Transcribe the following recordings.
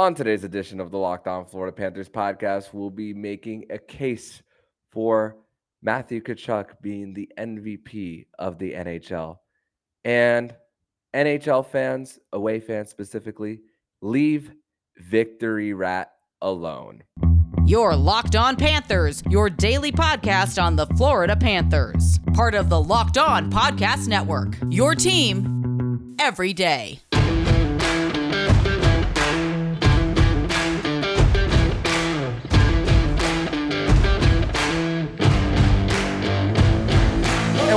On today's edition of the Locked On Florida Panthers podcast, we'll be making a case for Matthew Tkachuk being the MVP of the NHL. And NHL fans, away fans specifically, leave Victory Rat alone. Your Locked On Panthers, your daily podcast on the Florida Panthers. Part of the Locked On Podcast Network. Your team every day.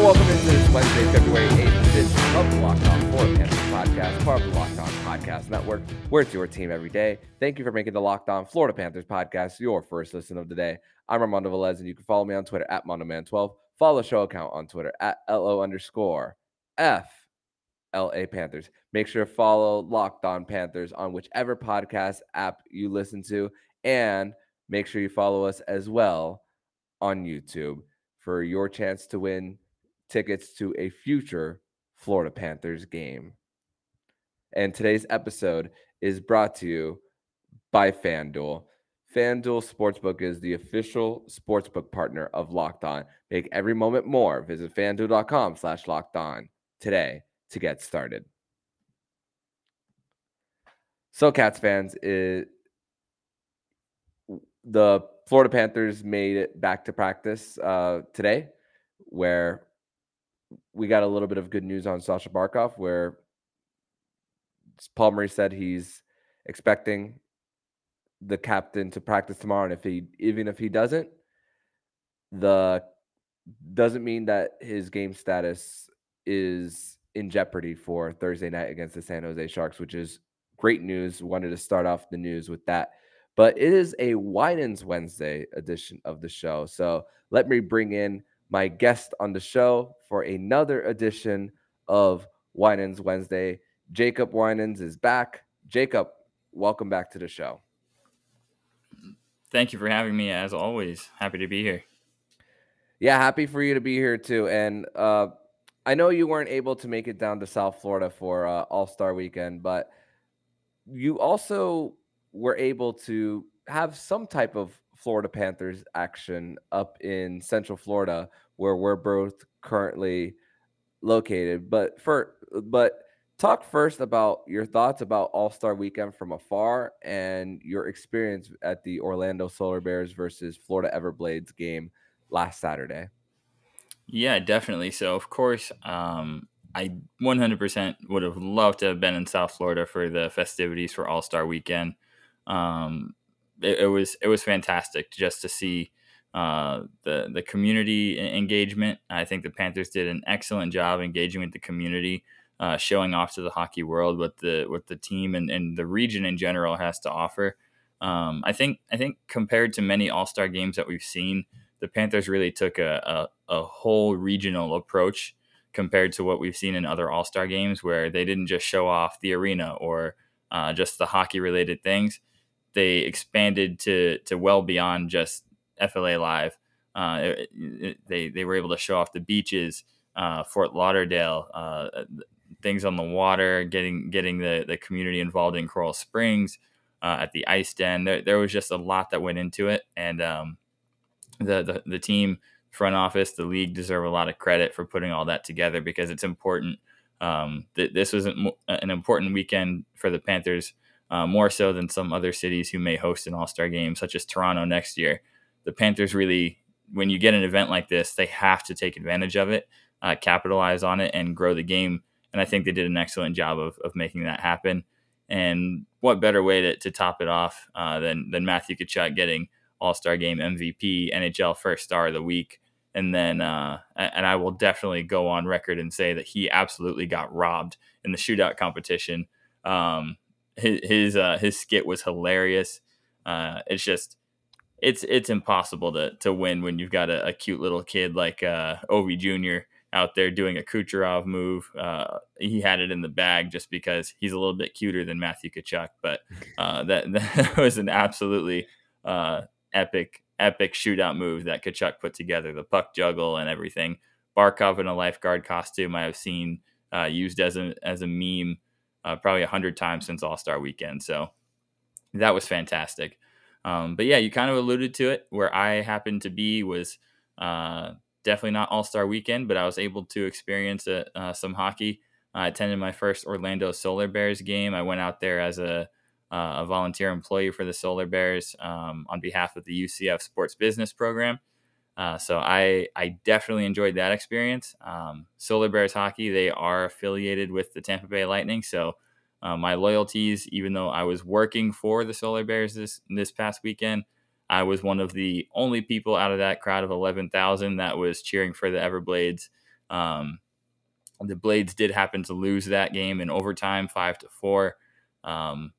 Welcome into this Wednesday, February 8th edition of the Locked On Florida Panthers podcast, part of the Locked On Podcast Network, where it's your team every day. Thank you for making the Locked On Florida Panthers podcast your first listen of the day. I'm Armando Velez, and you can follow me on Twitter at MondoMan12. Follow the show account on Twitter at LO underscore F LA Panthers. Make sure to follow Locked On Panthers on whichever podcast app you listen to, and make sure you follow us as well on YouTube for your chance to win tickets to a future Florida Panthers game. And today's episode is brought to you by FanDuel. FanDuel Sportsbook is the official sportsbook partner of Locked On. Make every moment more. Visit fanduel.com slash locked on today to get started. So, Cats fans, it, the Florida Panthers made it back to practice uh, today, where we got a little bit of good news on Sasha Barkov, where Paul Maurice said he's expecting the captain to practice tomorrow, and if he even if he doesn't, the doesn't mean that his game status is in jeopardy for Thursday night against the San Jose Sharks, which is great news. Wanted to start off the news with that. But it is a Winans Wednesday edition of the show. So let me bring in my guest on the show for another edition of Winans Wednesday. Jacob Winans is back. Jacob, welcome back to the show. Thank you for having me. As always, happy to be here. Yeah, happy for you to be here too. And uh, I know you weren't able to make it down to South Florida for uh, All Star Weekend, but you also were able to have some type of Florida Panthers action up in Central Florida, where we're both currently located. But for but talk first about your thoughts about All Star Weekend from afar and your experience at the Orlando Solar Bears versus Florida Everblades game last Saturday. Yeah, definitely. So of course, um, I 100% would have loved to have been in South Florida for the festivities for All Star Weekend. Um, it, it, was it was fantastic just to see uh, the the community engagement. I think the Panthers did an excellent job engaging with the community, uh, showing off to the hockey world what the what the team and, and the region in general has to offer. Um, I think I think compared to many All Star games that we've seen, the Panthers really took a, a, a whole regional approach compared to what we've seen in other All Star games, where they didn't just show off the arena or uh, just the hockey related things they expanded to to well beyond just FLA Live. Uh, it, it, they they were able to show off the beaches, uh, Fort Lauderdale, uh, things on the water, getting getting the the community involved in Coral Springs, uh, at the Ice Den. There, there was just a lot that went into it, and um, the, the the team, front office, the league deserve a lot of credit for putting all that together because it's important. Um, th- this was an important weekend for the Panthers uh, more so than some other cities who may host an All Star game, such as Toronto next year. The Panthers really, when you get an event like this, they have to take advantage of it, uh, capitalize on it, and grow the game. And I think they did an excellent job of, of making that happen. And what better way to, to top it off uh, than, than Matthew Tkachuk getting All Star Game MVP, NHL First Star of the Week, and then uh, and I will definitely go on record and say that he absolutely got robbed in the shootout competition. Um, his his, uh, his skit was hilarious. Uh, it's just it's it's impossible to to win when you've got a, a cute little kid like uh, Ovi Jr. out there doing a Kucherov move. Uh, he had it in the bag just because he's a little bit cuter than Matthew Tkachuk, but uh, that that was an absolutely uh, epic epic shootout move that Tkachuk put together. The puck juggle and everything. Barkov in a lifeguard costume I have seen uh, used as a as a meme uh, probably a hundred times since All Star Weekend. So that was fantastic. Um, but yeah, you kind of alluded to it. Where I happened to be was uh, definitely not All Star Weekend, but I was able to experience a, uh, uh, some hockey. I attended my first Orlando Solar Bears game. I went out there as a, uh, a volunteer employee for the Solar Bears um, on behalf of the UCF Sports Business Program. Uh, so I I definitely enjoyed that experience. Um, Solar Bears hockey they are affiliated with the Tampa Bay Lightning, so uh, my loyalties, even though I was working for the Solar Bears this this past weekend, I was one of the only people out of that crowd of eleven thousand that was cheering for the Everblades. Um, the Blades did happen to lose that game in overtime, five to four. Um,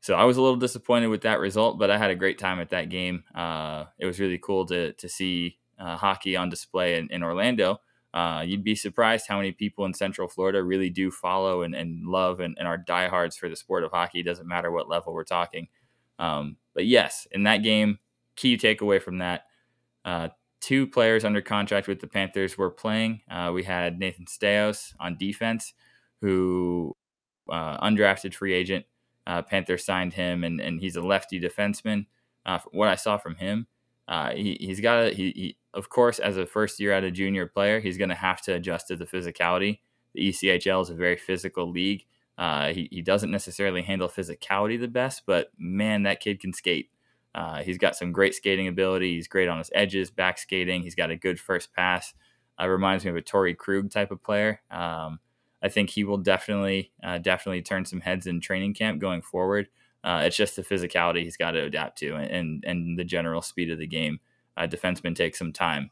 so I was a little disappointed with that result, but I had a great time at that game. Uh, it was really cool to to see uh, hockey on display in, in Orlando. Uh, you'd be surprised how many people in Central Florida really do follow and, and love and, and are diehards for the sport of hockey. It doesn't matter what level we're talking. Um, but yes, in that game, key takeaway from that uh, two players under contract with the Panthers were playing. Uh, we had Nathan Staios on defense, who uh, undrafted free agent uh, Panthers signed him, and, and he's a lefty defenseman. Uh, what I saw from him, uh, he, he's got a, he, he, of course, as a first year out of junior player, he's going to have to adjust to the physicality. The ECHL is a very physical league. Uh, he, he doesn't necessarily handle physicality the best, but man, that kid can skate. Uh, he's got some great skating ability. He's great on his edges, back skating. He's got a good first pass. Uh, reminds me of a Torey Krug type of player. Um, I think he will definitely uh, definitely turn some heads in training camp going forward. Uh, it's just the physicality he's got to adapt to and and the general speed of the game. Uh, defensemen take some time.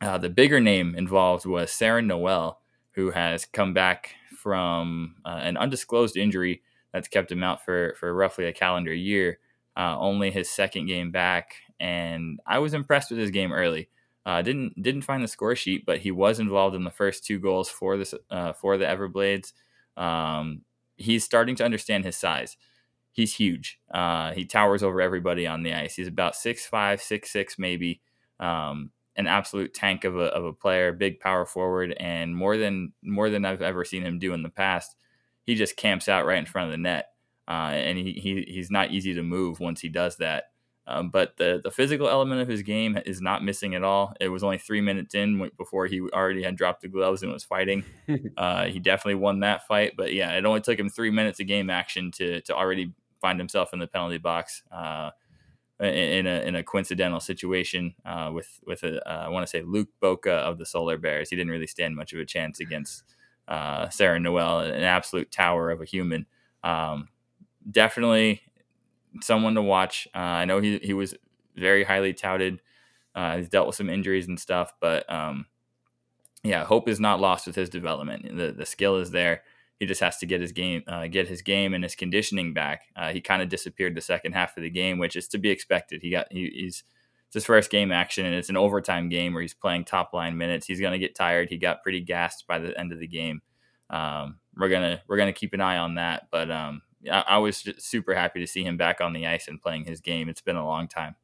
Uh, the bigger name involved was Serron Noel, who has come back from uh, an undisclosed injury that's kept him out for for roughly a calendar year. Uh, only his second game back, and I was impressed with his game early. Uh, didn't didn't find the score sheet, but he was involved in the first two goals for this uh, for the Everblades. Um, he's starting to understand his size. He's huge. Uh, he towers over everybody on the ice. He's about six five, six six, maybe. Um, an absolute tank of a, of a player, big power forward, and more than more than I've ever seen him do in the past. He just camps out right in front of the net, uh, and he, he he's not easy to move once he does that. Um, but the the physical element of his game is not missing at all. It was only three minutes in before he already had dropped the gloves and was fighting. uh, he definitely won that fight. But yeah, it only took him three minutes of game action to to already find himself in the penalty box. Uh, in a in a coincidental situation uh, with with a, uh, I want to say Luke Boca of the Solar Bears. He didn't really stand much of a chance against uh, Serron Noel, an absolute tower of a human. Um, definitely someone to watch. Uh, I know he he was very highly touted. He's dealt with some injuries and stuff, but um, yeah, hope is not lost with his development. The the skill is there. He just has to get his game, uh, get his game and his conditioning back. Uh, he kind of disappeared the second half of the game, which is to be expected. He got he, he's it's his first game action, and it's an overtime game where he's playing top line minutes. He's gonna get tired. He got pretty gassed by the end of the game. Um, we're gonna we're gonna keep an eye on that, but um, I, I was super happy to see him back on the ice and playing his game. It's been a long time.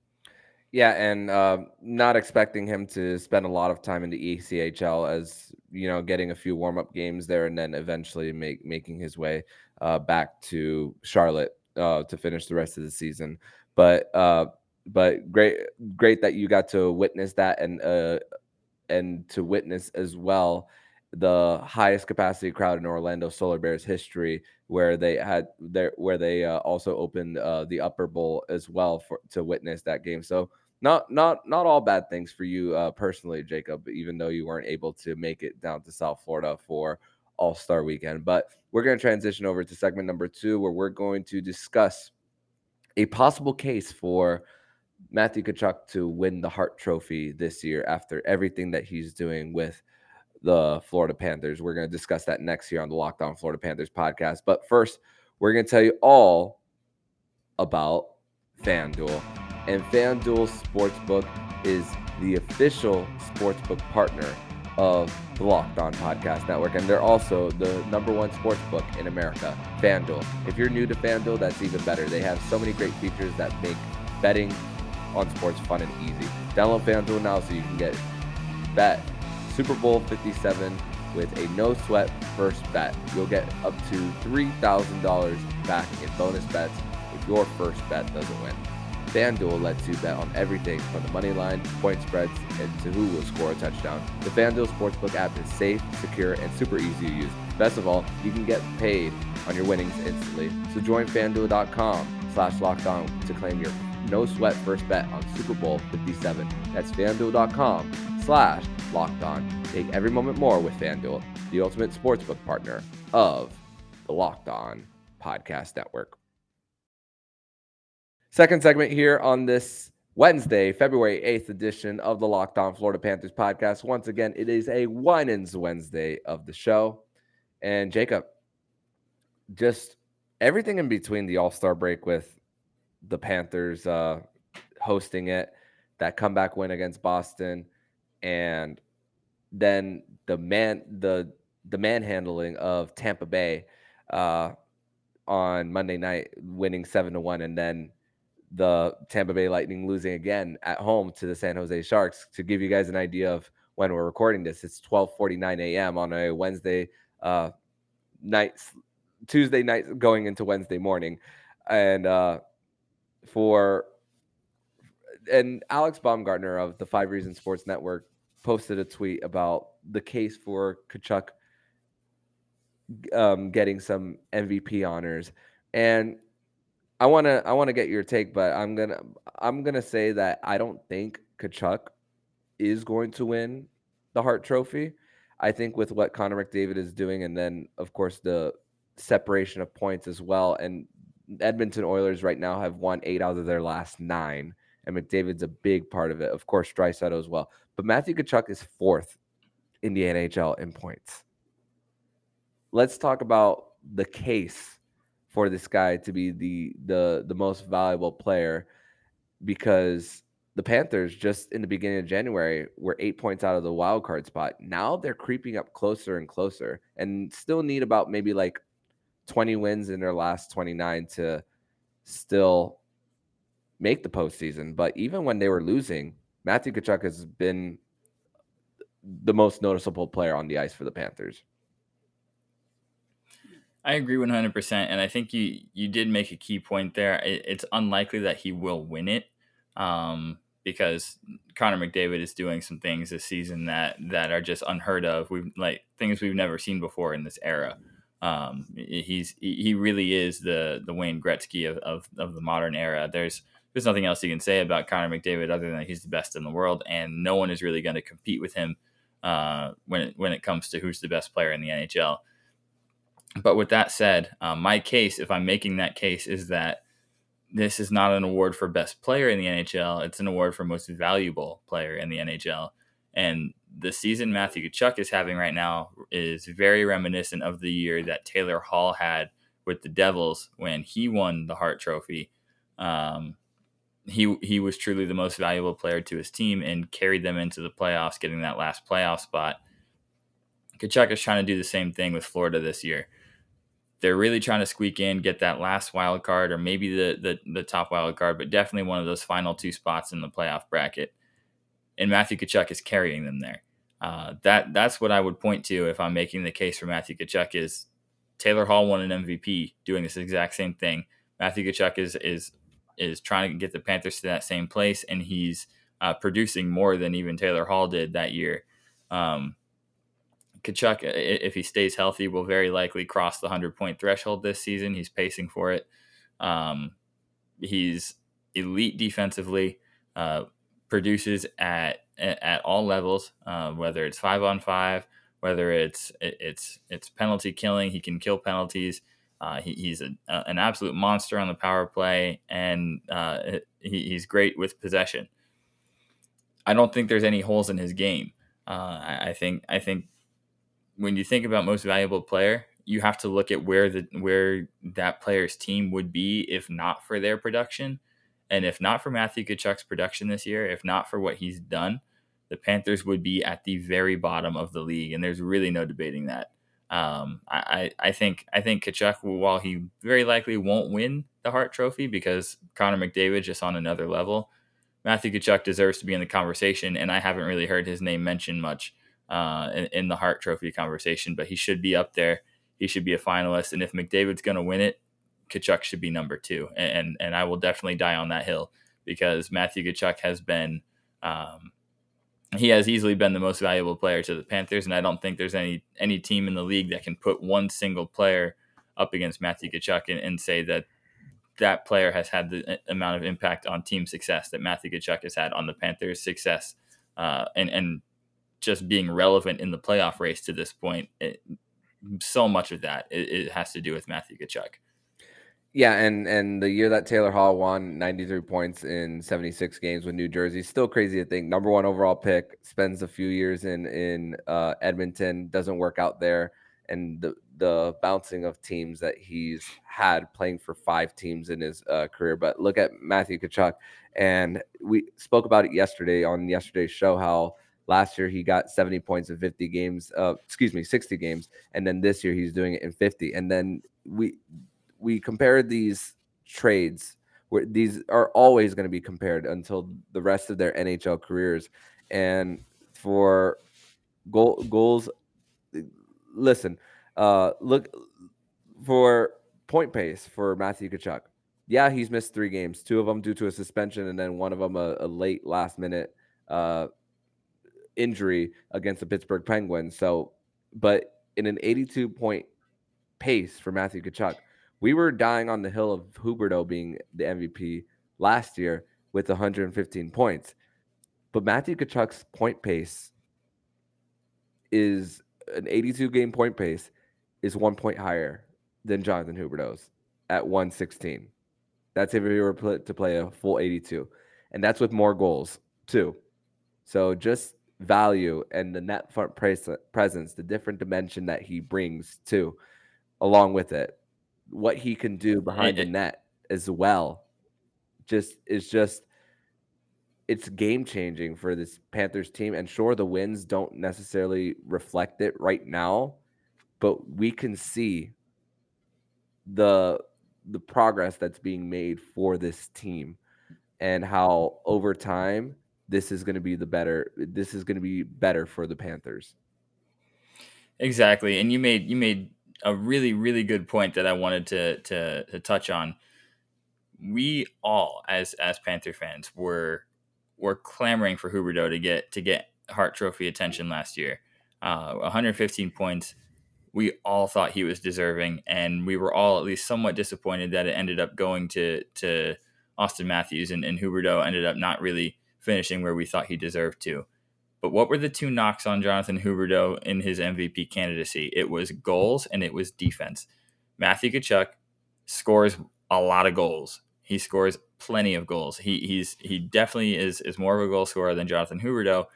Yeah, and uh, not expecting him to spend a lot of time in the ECHL, as you know, getting a few warm up games there, and then eventually make making his way uh, back to Charlotte uh, to finish the rest of the season. But uh, but great, great that you got to witness that, and uh, and to witness as well the highest capacity crowd in Orlando Solar Bears history, where they had there where they uh, also opened the Upper Bowl as well for to witness that game. So not not not all bad things for you uh, personally, Jacob. Even though you weren't able to make it down to South Florida for All Star Weekend, but we're going to transition over to segment number two, where we're going to discuss a possible case for Matthew Tkachuk to win the Hart Trophy this year after everything that he's doing with the Florida Panthers. We're going to discuss that next year on the Locked On Florida Panthers podcast. But first, we're going to tell you all about FanDuel. And FanDuel Sportsbook is the official sportsbook partner of the Locked On Podcast Network. And they're also the number one sportsbook in America, FanDuel. If you're new to FanDuel, that's even better. They have so many great features that make betting on sports fun and easy. Download FanDuel now so you can get bet Super Bowl 57 with a no sweat first bet. You'll get up to $3,000 back in bonus bets if your first bet doesn't win. FanDuel lets you bet on everything from the money line, point spreads, and to who will score a touchdown. The FanDuel Sportsbook app is safe, secure, and super easy to use. Best of all, you can get paid on your winnings instantly. So join FanDuel.com slash locked on to claim your no sweat first bet on Super Bowl 57. That's FanDuel.com slash locked on. Take every moment more with FanDuel, the ultimate sportsbook partner of the Locked On Podcast Network. Second segment here on this Wednesday, February 8th edition of the Locked On Florida Panthers podcast. Once again, it is a Winans Wednesday of the show. And Jacob, just everything in between the All Star break with the Panthers uh, hosting it, that comeback win against Boston, and then the man the the manhandling of Tampa Bay uh, on Monday night, winning seven to one, and then the Tampa Bay Lightning losing again at home to the San Jose Sharks. To give you guys an idea of when we're recording this, it's 12:49 a.m. on a Wednesday uh, night, Tuesday night, going into Wednesday morning, and uh, for and Alex Baumgartner of the Five Reasons Sports Network posted a tweet about the case for Tkachuk um, getting some MVP honors, and I want to I want to get your take, but I'm gonna I'm gonna say that I don't think Tkachuk is going to win the Hart Trophy. I think with what Connor McDavid is doing, and then of course the separation of points as well, and Edmonton Oilers right now have won eight out of their last nine, and McDavid's a big part of it. Of course, Draisaitl as well, but Matthew Tkachuk is fourth in the NHL in points. Let's talk about the case for this guy to be the the the most valuable player because the Panthers just in the beginning of January were eight points out of the wild card spot. Now they're creeping up closer and closer and still need about maybe like 20 wins in their last 29 to still make the postseason. But even when they were losing, Matthew Tkachuk has been the most noticeable player on the ice for the Panthers. I agree 100%. And I think you, you did make a key point there. It, it's unlikely that he will win it um, because Connor McDavid is doing some things this season that, that are just unheard of. We've like things we've never seen before in this era. Um, he's, he really is the, the Wayne Gretzky of, of, of the modern era. There's, there's nothing else you can say about Connor McDavid other than he's the best in the world, and no one is really going to compete with him uh, when it, when it comes to who's the best player in the NHL. But with that said, um, my case, if I'm making that case, is that this is not an award for best player in the NHL. It's an award for most valuable player in the NHL. And the season Matthew Tkachuk is having right now is very reminiscent of the year that Taylor Hall had with the Devils when he won the Hart Trophy. Um, he he was truly the most valuable player to his team and carried them into the playoffs, getting that last playoff spot. Tkachuk is trying to do the same thing with Florida this year they're really trying to squeak in, get that last wild card, or maybe the, the the top wild card, but definitely one of those final two spots in the playoff bracket. And Matthew Tkachuk is carrying them there. Uh, that that's what I would point to if I'm making the case for Matthew Tkachuk is Taylor Hall won an MVP doing this exact same thing. Matthew Tkachuk is is is trying to get the Panthers to that same place, and he's uh, producing more than even Taylor Hall did that year. Um, Tkachuk, if he stays healthy, will very likely cross the 100 point threshold this season. He's pacing for it. Um, he's elite defensively, uh, produces at at all levels, uh, whether it's five on five, whether it's it's it's penalty killing. He can kill penalties. Uh, he, he's a, an absolute monster on the power play, and uh, he, he's great with possession. I don't think there's any holes in his game. Uh, I, I think I think when you think about most valuable player, you have to look at where the where that player's team would be if not for their production, and if not for Matthew Tkachuk's production this year, if not for what he's done, the Panthers would be at the very bottom of the league, and there's really no debating that. Um, I, I think I think Tkachuk, while he very likely won't win the Hart Trophy because Connor McDavid just on another level, Matthew Tkachuk deserves to be in the conversation, and I haven't really heard his name mentioned much uh, in, in, the Hart Trophy conversation, but he should be up there. He should be a finalist. And if McDavid's going to win it, Tkachuk should be number two, and and I will definitely die on that hill because Matthew Tkachuk has been. Um, he has easily been the most valuable player to the Panthers, and I don't think there's any any team in the league that can put one single player up against Matthew Tkachuk and, and say that that player has had the uh, amount of impact on team success that Matthew Tkachuk has had on the Panthers' success, uh, and and just being relevant in the playoff race to this point. It, so much of that it, it has to do with Matthew Tkachuk. Yeah, and and the year that Taylor Hall won 93 points in 76 games with New Jersey, still crazy to think. Number one overall pick, spends a few years in in uh, Edmonton, doesn't work out there, and the the bouncing of teams that he's had playing for five teams in his uh, career. But look at Matthew Tkachuk, and we spoke about it yesterday on yesterday's show how last year he got 70 points in 50 games, uh, excuse me, 60 games, and then this year he's doing it in 50, and then we we compared these trades where these are always going to be compared until the rest of their NHL careers. And for goal goals, listen, uh, look for point pace for Matthew Tkachuk. Yeah, he's missed three games, two of them due to a suspension, and then one of them a, a late last minute uh, injury against the Pittsburgh Penguins. So, but in an 82 point pace for Matthew Tkachuk, we were dying on the hill of Huberdeau being the MVP last year with 115 points. But Matthew Tkachuk's point pace is an 82 game point pace is one point higher than Jonathan Huberdeau's at 116. That's if he were to play a full 82. And that's with more goals, too. So just value and the net front presence, the different dimension that he brings, to, along with it what he can do behind the net as well just is just it's game changing for this Panthers team. And sure, the wins don't necessarily reflect it right now, but we can see the the progress that's being made for this team and how over time this is going to be the better this is going to be better for the Panthers. Exactly. And you made you made a really really good point that I wanted to to, to touch on. We all, as as Panther fans, were were clamoring for Huberdeau to get to get Hart Trophy attention last year. Uh, 115 points. We all thought he was deserving, and we were all at least somewhat disappointed that it ended up going to to Auston Matthews, and, and Huberdeau ended up not really finishing where we thought he deserved to. But what were the two knocks on Jonathan Huberdeau in his MVP candidacy? It was goals and it was defense. Matthew Tkachuk scores a lot of goals. He scores plenty of goals. He he's he definitely is is more of a goal scorer than Jonathan Huberdeau.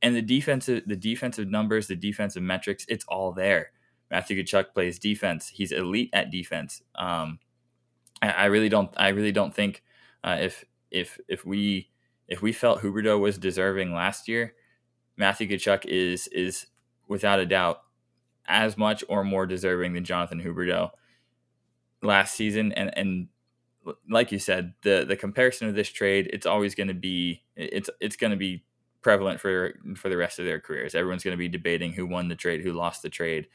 And the defensive the defensive numbers, the defensive metrics, it's all there. Matthew Tkachuk plays defense. He's elite at defense. Um, I, I really don't I really don't think uh, if if if we if we felt Huberdeau was deserving last year, Matthew Tkachuk is is without a doubt as much or more deserving than Jonathan Huberdeau last season. And and like you said, the the comparison of this trade, it's always going to be it's it's going to be prevalent for for the rest of their careers. Everyone's going to be debating who won the trade, who lost the trade.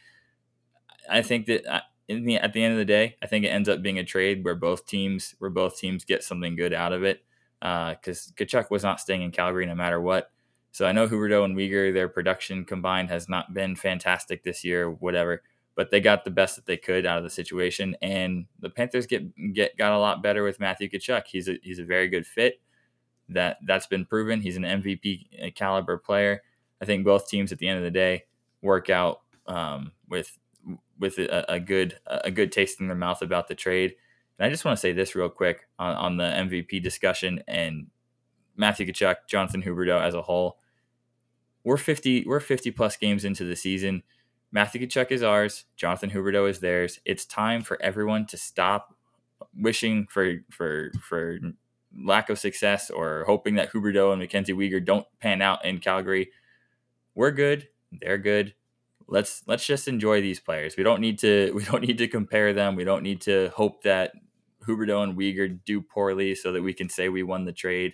I think that uh, the, at the end of the day, I think it ends up being a trade where both teams where both teams get something good out of it. Because uh, Tkachuk was not staying in Calgary no matter what. So I know Huberdeau and Weegar, their production combined has not been fantastic this year, whatever, but they got the best that they could out of the situation. And the Panthers get get got a lot better with Matthew Tkachuk. He's a he's a very good fit. That that's been proven. He's an MVP uh, caliber player. I think both teams at the end of the day work out um, with with a, a, good a good taste in their mouth about the trade. And I just want to say this real quick on, on the MVP discussion and Matthew Tkachuk, Jonathan Huberdeau as a whole we're 50 we're 50 plus games into the season. Matthew Tkachuk is ours. Jonathan Huberdeau is theirs. It's time for everyone to stop wishing for for for lack of success or hoping that Huberdeau and Mackenzie Weegar don't pan out in Calgary. We're good. They're good. Let's let's just enjoy these players. We don't need to we don't need to compare them. We don't need to hope that Huberdeau and Weegar do poorly so that we can say we won the trade.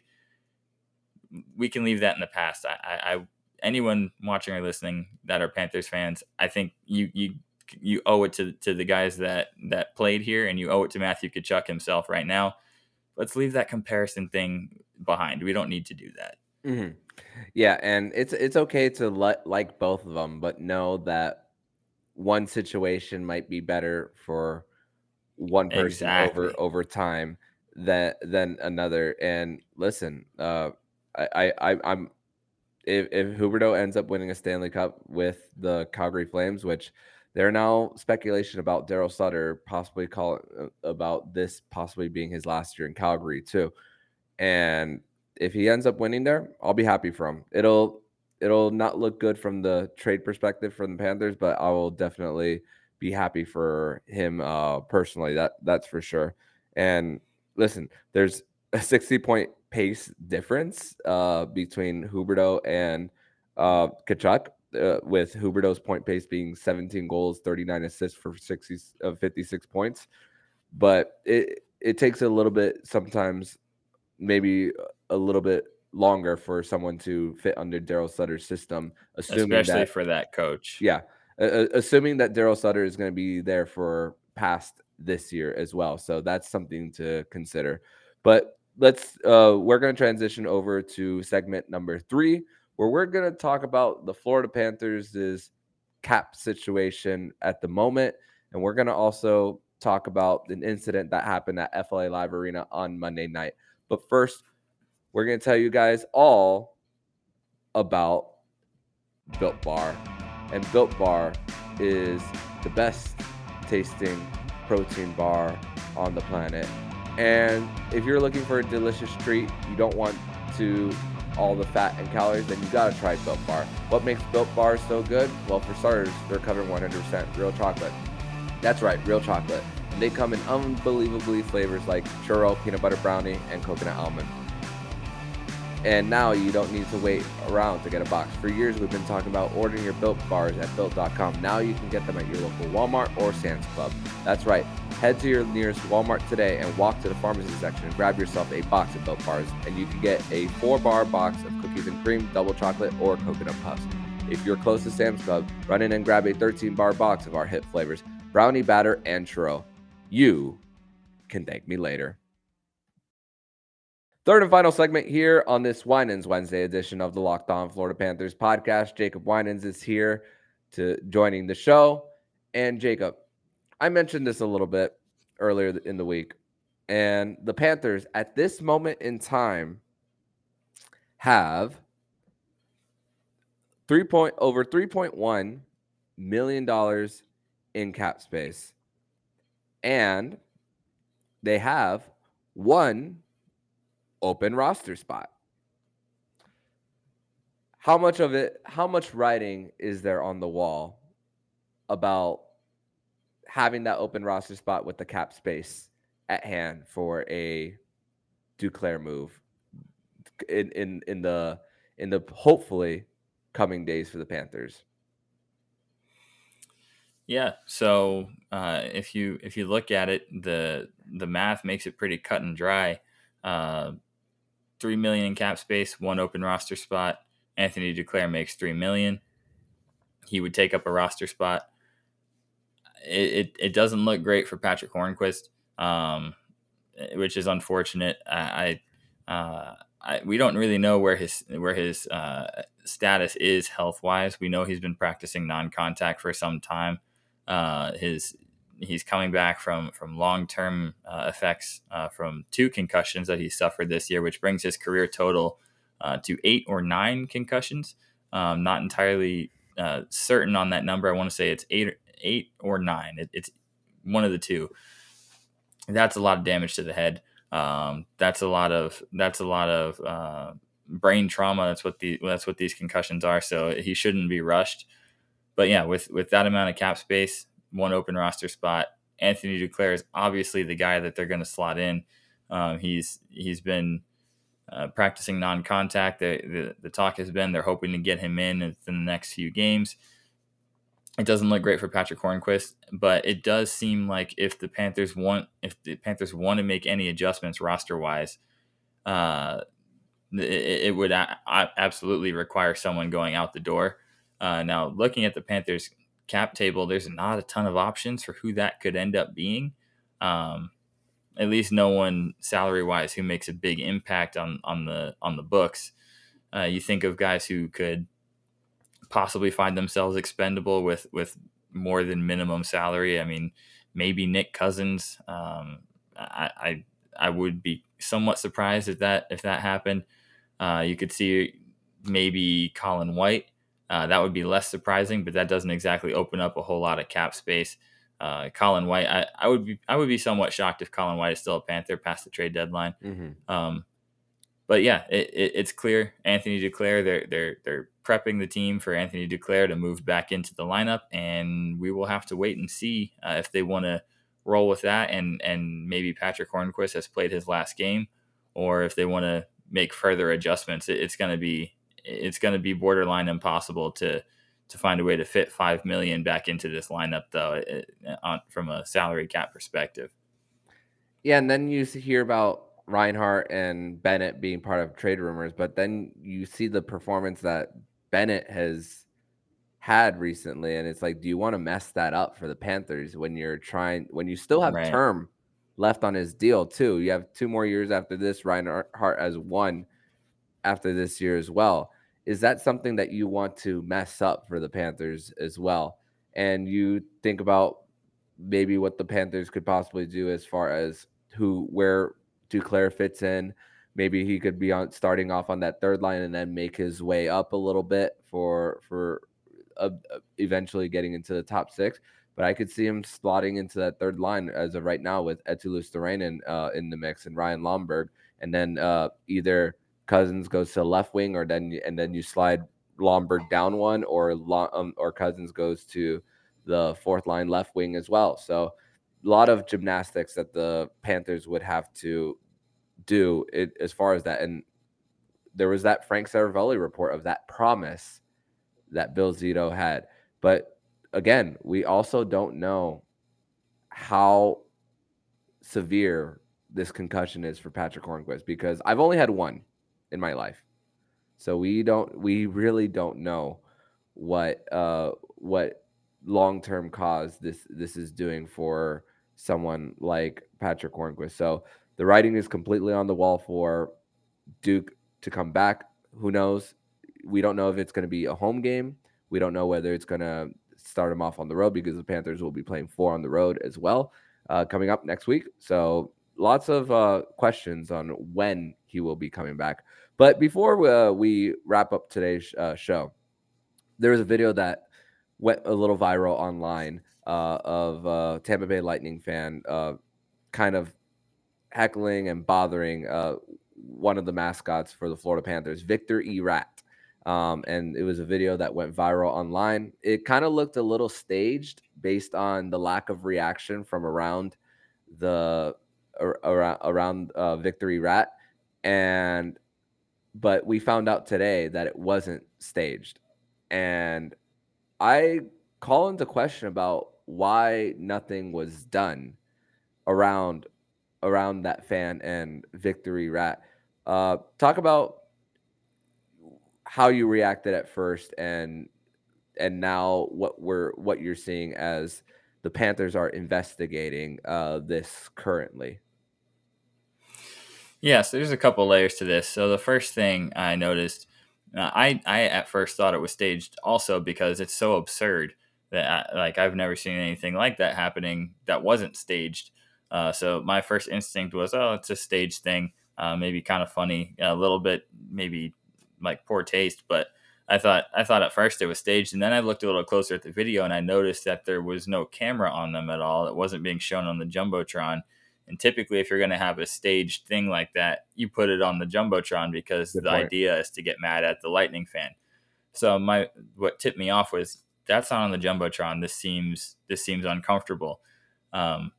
We can leave that in the past. I, I anyone watching or listening that are Panthers fans, I think you you you owe it to to the guys that that played here, and you owe it to Matthew Tkachuk himself right now. Let's leave that comparison thing behind. We don't need to do that. Mm-hmm. Yeah, and it's it's okay to li- like both of them, but know that one situation might be better for one person Exactly. over over time than than another. And listen, uh, I, I I'm if if Huberdeau ends up winning a Stanley Cup with the Calgary Flames, which there are now speculation about Daryl Sutter possibly call uh, about this possibly being his last year in Calgary too. And if he ends up winning there, I'll be happy for him. It'll it'll not look good from the trade perspective from the Panthers, but I will definitely be happy for him uh personally. That that's for sure. And listen, there's a 60 point pace difference uh between Huberdeau and uh Tkachuk. Uh, with Huberdeau's point pace being 17 goals, 39 assists for 60 uh, 56 points. But it it takes a little bit sometimes maybe a little bit longer for someone to fit under Daryl Sutter's system, assuming especially that for that coach. yeah, assuming that Daryl Sutter is going to be there for past this year as well. So that's something to consider. But let's uh we're going to transition over to segment number 3 where we're going to talk about the Florida Panthers' cap situation at the moment and we're going to also talk about an incident that happened at FLA Live Arena on Monday night. But first, we're going to tell you guys all about Built Bar. And Built Bar is the best tasting protein bar on the planet. And if you're looking for a delicious treat, you don't want to all the fat and calories, then you gotta try Built Bar. What makes Built Bar so good? Well, for starters, they're covered 100% real chocolate. That's right, real chocolate. And they come in unbelievably flavors like churro, peanut butter brownie, and coconut almond. And now you don't need to wait around to get a box. For years, we've been talking about ordering your built bars at built.com. Now you can get them at your local Walmart or Sam's Club. That's right. Head to your nearest Walmart today and walk to the pharmacy section and grab yourself a box of built bars. And you can get a four bar box of cookies and cream, double chocolate, or coconut puffs. If you're close to Sam's Club, run in and grab a 13 bar box of our hit flavors brownie batter and churro. You can thank me later. Third and final segment here on this Winans Wednesday edition of the Locked On Florida Panthers podcast. Jacob Winans is here to joining the show. And Jacob, I mentioned this a little bit earlier in the week. And the Panthers at this moment in time have three point over 3.1 million dollars in cap space. And they have one open roster spot. How much of it, how much writing is there on the wall about having that open roster spot with the cap space at hand for a Duclair move in in in the in the hopefully coming days for the Panthers? Yeah. So uh, if you if you look at it, the the math makes it pretty cut and dry. Uh, three million in cap space, one open roster spot. Anthony Duclair makes three million. He would take up a roster spot. It, it, it doesn't look great for Patrick Hornqvist, um, which is unfortunate. I, I, uh, I, we don't really know where his where his uh, status is health wise. We know he's been practicing non contact for some time. Uh, his he's coming back from from long term uh, effects uh, from two concussions that he suffered this year, which brings his career total uh, to eight or nine concussions. Um, not entirely uh, certain on that number. I want to say it's eight eight or nine. It, it's one of the two. That's a lot of damage to the head. Um, that's a lot of that's a lot of uh, brain trauma. That's what the that's what these concussions are. So he shouldn't be rushed. But yeah, with with that amount of cap space, one open roster spot, Anthony Duclair is obviously the guy that they're going to slot in. Um, he's he's been uh, practicing non-contact. The, the, the talk has been they're hoping to get him in the next few games. It doesn't look great for Patrick Hornqvist, but it does seem like if the Panthers want if the Panthers want to make any adjustments roster wise, uh, it, it, would a- absolutely require someone going out the door. Uh, now, looking at the Panthers cap table, there's not a ton of options for who that could end up being. Um, at least no one salary wise who makes a big impact on on the on the books. Uh, you think of guys who could possibly find themselves expendable with with more than minimum salary. I mean, maybe Nick Cousins. Um, I, I, I would be somewhat surprised if that if that happened. Uh, you could see maybe Colin White. Uh, that would be less surprising, but that doesn't exactly open up a whole lot of cap space. Uh, Colin White, I, I would be I would be somewhat shocked if Colin White is still a Panther past the trade deadline. Mm-hmm. Um, but yeah, it, it, it's clear Anthony Duclair they're they're they're prepping the team for Anthony Duclair to move back into the lineup, and we will have to wait and see uh, if they want to roll with that, and and maybe Patrick Hornqvist has played his last game, or if they want to make further adjustments. It, it's going to be it's going to be borderline impossible to to find a way to fit five million back into this lineup, though, it, on, from a salary cap perspective. Yeah, and then you hear about Reinhart and Bennett being part of trade rumors, but then you see the performance that Bennett has had recently, and it's like, do you want to mess that up for the Panthers when you're trying when you still have right. term left on his deal too? You have two more years after this. Reinhardt has one after this year as well is that something that you want to mess up for the Panthers as well? And you think about maybe what the Panthers could possibly do as far as who where Duclair fits in. Maybe he could be on starting off on that third line and then make his way up a little bit for for uh, eventually getting into the top six. But I could see him slotting into that third line as of right now with Eetu Luostarinen uh, in the mix and Ryan Lomberg, and then uh, either Cousins goes to left wing, or then and then you slide Lomberg down one, or um, or Cousins goes to the fourth line left wing as well. So a lot of gymnastics that the Panthers would have to do it, as far as that. And there was that Frank Seravalli report of that promise that Bill Zito had, but again, we also don't know how severe this concussion is for Patrick Hornqvist because I've only had one in my life. So we don't we really don't know what uh what long-term cause this this is doing for someone like Patrick Hornqvist. So the writing is completely on the wall for Duke to come back. Who knows? We don't know if it's going to be a home game. We don't know whether it's going to start him off on the road because the Panthers will be playing four on the road as well uh, coming up next week. So lots of uh, questions on when he will be coming back. But before we, uh, we wrap up today's uh, show, there was a video that went a little viral online uh, of a Tampa Bay Lightning fan uh, kind of heckling and bothering uh, one of the mascots for the Florida Panthers, Victor E. Rat. Um, and it was a video that went viral online. It kind of looked a little staged based on the lack of reaction from around the around around uh, Victory Rat, and but we found out today that it wasn't staged, and I call into question about why nothing was done around around that fan and Victory Rat. Uh, talk about how you reacted at first and and now what we're what you're seeing as the Panthers are investigating uh, this currently. Yes, there's a couple layers to this. So the first thing I noticed, uh, I I at first thought it was staged, also because it's so absurd that I, like I've never seen anything like that happening that wasn't staged. Uh, so my first instinct was, oh, it's a staged thing, uh, maybe kind of funny, a little bit maybe like poor taste, but I thought I thought at first it was staged, and then I looked a little closer at the video and I noticed that there was no camera on them at all. It wasn't being shown on the jumbotron and typically, if you're going to have a staged thing like that, you put it on the jumbotron because Good the point. idea is to get mad at the lightning fan. So my what tipped me off was that's not on the jumbotron. This seems this seems uncomfortable. Um,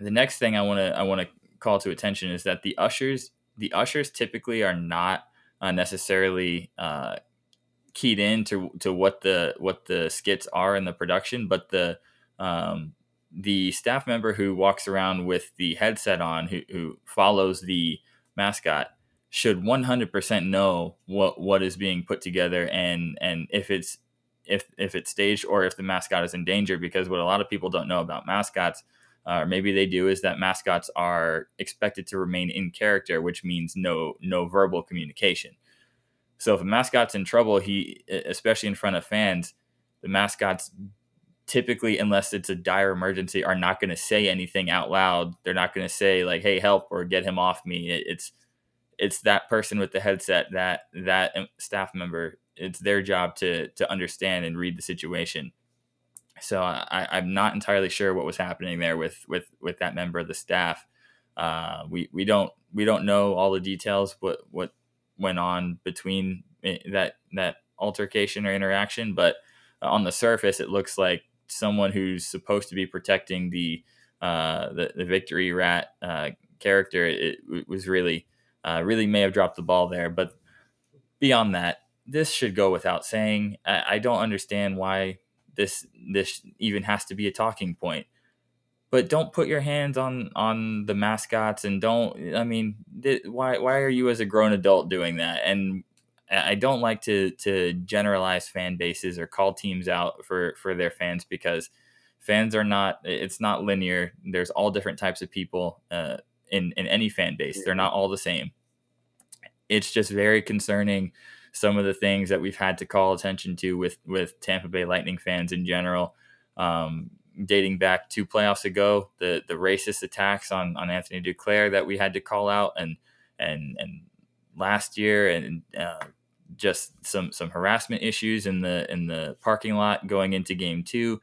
the next thing I want to I want to call to attention is that the ushers the ushers typically are not uh, necessarily uh, keyed in to, to what the what the skits are in the production, but the um, the staff member who walks around with the headset on, who, who follows the mascot, should 100% know what what is being put together and and if it's if if it's staged or if the mascot is in danger. Because what a lot of people don't know about mascots, uh, or maybe they do, is that mascots are expected to remain in character, which means no no verbal communication. So if a mascot's in trouble, he especially in front of fans, the mascots typically, unless it's a dire emergency, are not going to say anything out loud. They're not going to say like, "Hey, help!" or "Get him off me." It's it's that person with the headset, that that staff member. It's their job to to understand and read the situation. So I, I'm not entirely sure what was happening there with with with that member of the staff. Uh, we we don't we don't know all the details what what went on between eh, that that altercation or interaction, but on the surface, it looks like someone who's supposed to be protecting the uh, the, the victory rat uh, character, it, it, was really uh, really may have dropped the ball there. But beyond that, this should go without saying. I, I don't understand why this this even has to be a talking point. But don't put your hands on on the mascots and don't. I mean, th- why why are you as a grown adult doing that? And I don't like to to generalize fan bases or call teams out for for their fans because fans are not it's not linear. There's all different types of people uh, in in any fan base. They're not all the same. It's just very concerning some of the things that we've had to call attention to with with Tampa Bay Lightning fans in general. Um, dating back two playoffs ago, the the racist attacks on on Anthony Duclair that we had to call out, and and and last year, and uh, just some some harassment issues in the in the parking lot going into game two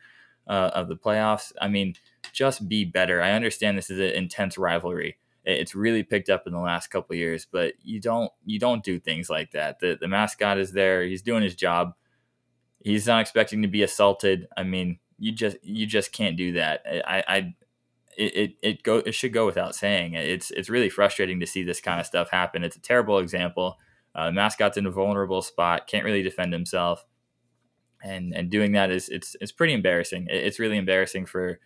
uh, of the playoffs. I mean, just be better. I understand this is an intense rivalry. It's really picked up in the last couple years, but you don't you don't do things like that. The the mascot is there. He's doing his job. He's not expecting to be assaulted. I mean, you just you just can't do that. I, I it, it, it go it should go without saying. It's it's really frustrating to see this kind of stuff happen. It's a terrible example uh, mascot's in a vulnerable spot, can't really defend himself, and and doing that is it's it's pretty embarrassing. It's really embarrassing for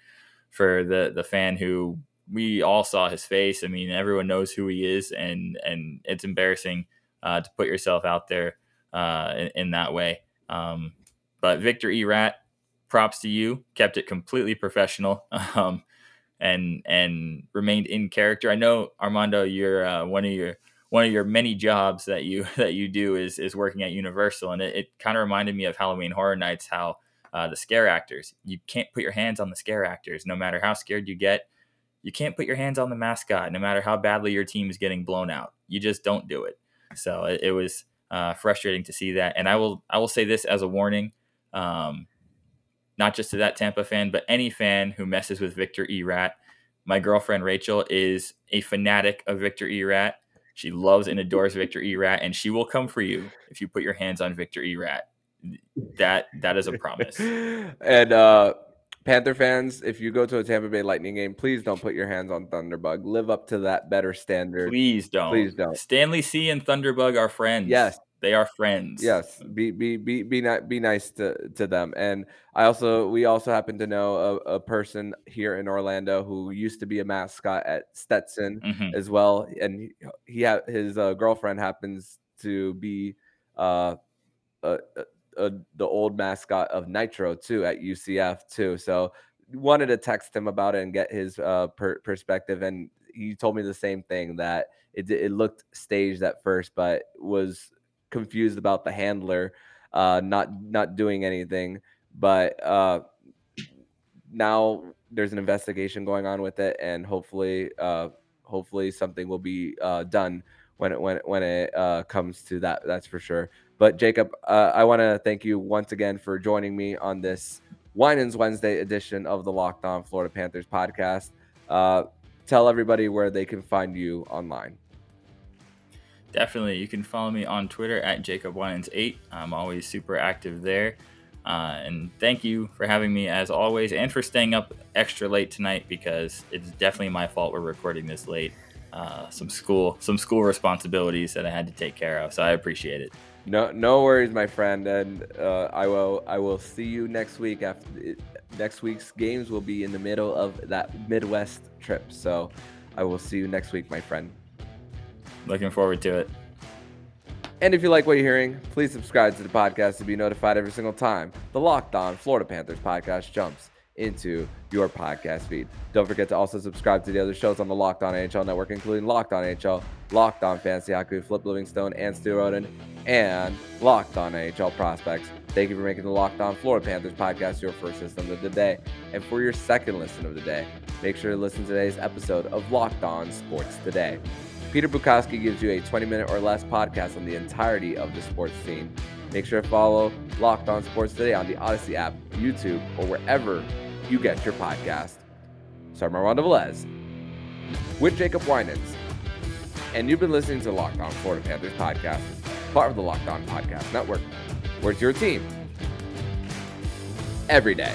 for the the fan who we all saw his face. I mean, everyone knows who he is, and and it's embarrassing uh, to put yourself out there uh, in, in, that way. Um, but Victor Erat, props to you. Kept it completely professional. Um, and and remained in character. I know Armando, you're uh, one of your one of your many jobs that you that you do is is working at Universal, and it, it kind of reminded me of Halloween Horror Nights. How uh, the scare actors, you can't put your hands on the scare actors, no matter how scared you get. You can't put your hands on the mascot, no matter how badly your team is getting blown out. You just don't do it. So it, it was uh, frustrating to see that. And I will I will say this as a warning, um, not just to that Tampa fan, but any fan who messes with Victor Erat. My girlfriend Rachel is a fanatic of Victor Erat she loves and adores Victor Erat, and she will come for you if you put your hands on Victor Erat. That that is a promise. and uh Panther fans, if you go to a Tampa Bay Lightning game, please don't put your hands on Thunderbug. Live up to that better standard. Please don't. Please don't. Stanley C and Thunderbug are friends. Yes. They are friends. Yes, be be be be not be nice to to them. And I also we also happen to know a, a person here in Orlando who used to be a mascot at Stetson mm-hmm. as well, and he, he ha- his uh, girlfriend happens to be uh, a, a, the old mascot of Knightro too at UCF too. So wanted to text him about it and get his uh, per- perspective, and he told me the same thing that it it looked staged at first, but was confused about the handler uh, not not doing anything. But uh, now there's an investigation going on with it, and hopefully, uh, hopefully something will be uh, done when it when it, when it uh, comes to that. That's for sure. But Jacob, uh, I want to thank you once again for joining me on this Winans Wednesday edition of the Locked On Florida Panthers podcast. Uh, tell everybody where they can find you online. Definitely. You can follow me on Twitter at Jacob 8 I'm always super active there. Uh, and thank you for having me as always and for staying up extra late tonight because it's definitely my fault we're recording this late. Uh, some school some school responsibilities that I had to take care of. So I appreciate it. No no worries, my friend. And uh, I will I will see you next week after next week's games will be in the middle of that Midwest trip. So I will see you next week, my friend. Looking forward to it. And if you like what you're hearing, please subscribe to the podcast to be notified every single time the Locked On Florida Panthers podcast jumps into your podcast feed. Don't forget to also subscribe to the other shows on the Locked On NHL network, including Locked On NHL, Locked On Fantasy Hockey, Flip Livingstone, and Stu Roden, and Locked On NHL Prospects. Thank you for making the Locked On Florida Panthers podcast your first listen of the day. And for your second listen of the day, make sure to listen to today's episode of Locked On Sports Today. Peter Bukowski gives you a 20 minute or less podcast on the entirety of the sports scene. Make sure to follow Locked On Sports Today on the Audacy app, YouTube, or wherever you get your podcast. So I'm Armando Velez with Jacob Winans, and you've been listening to Locked On Florida Panthers podcast, part of the Locked On Podcast Network, where it's your team every day.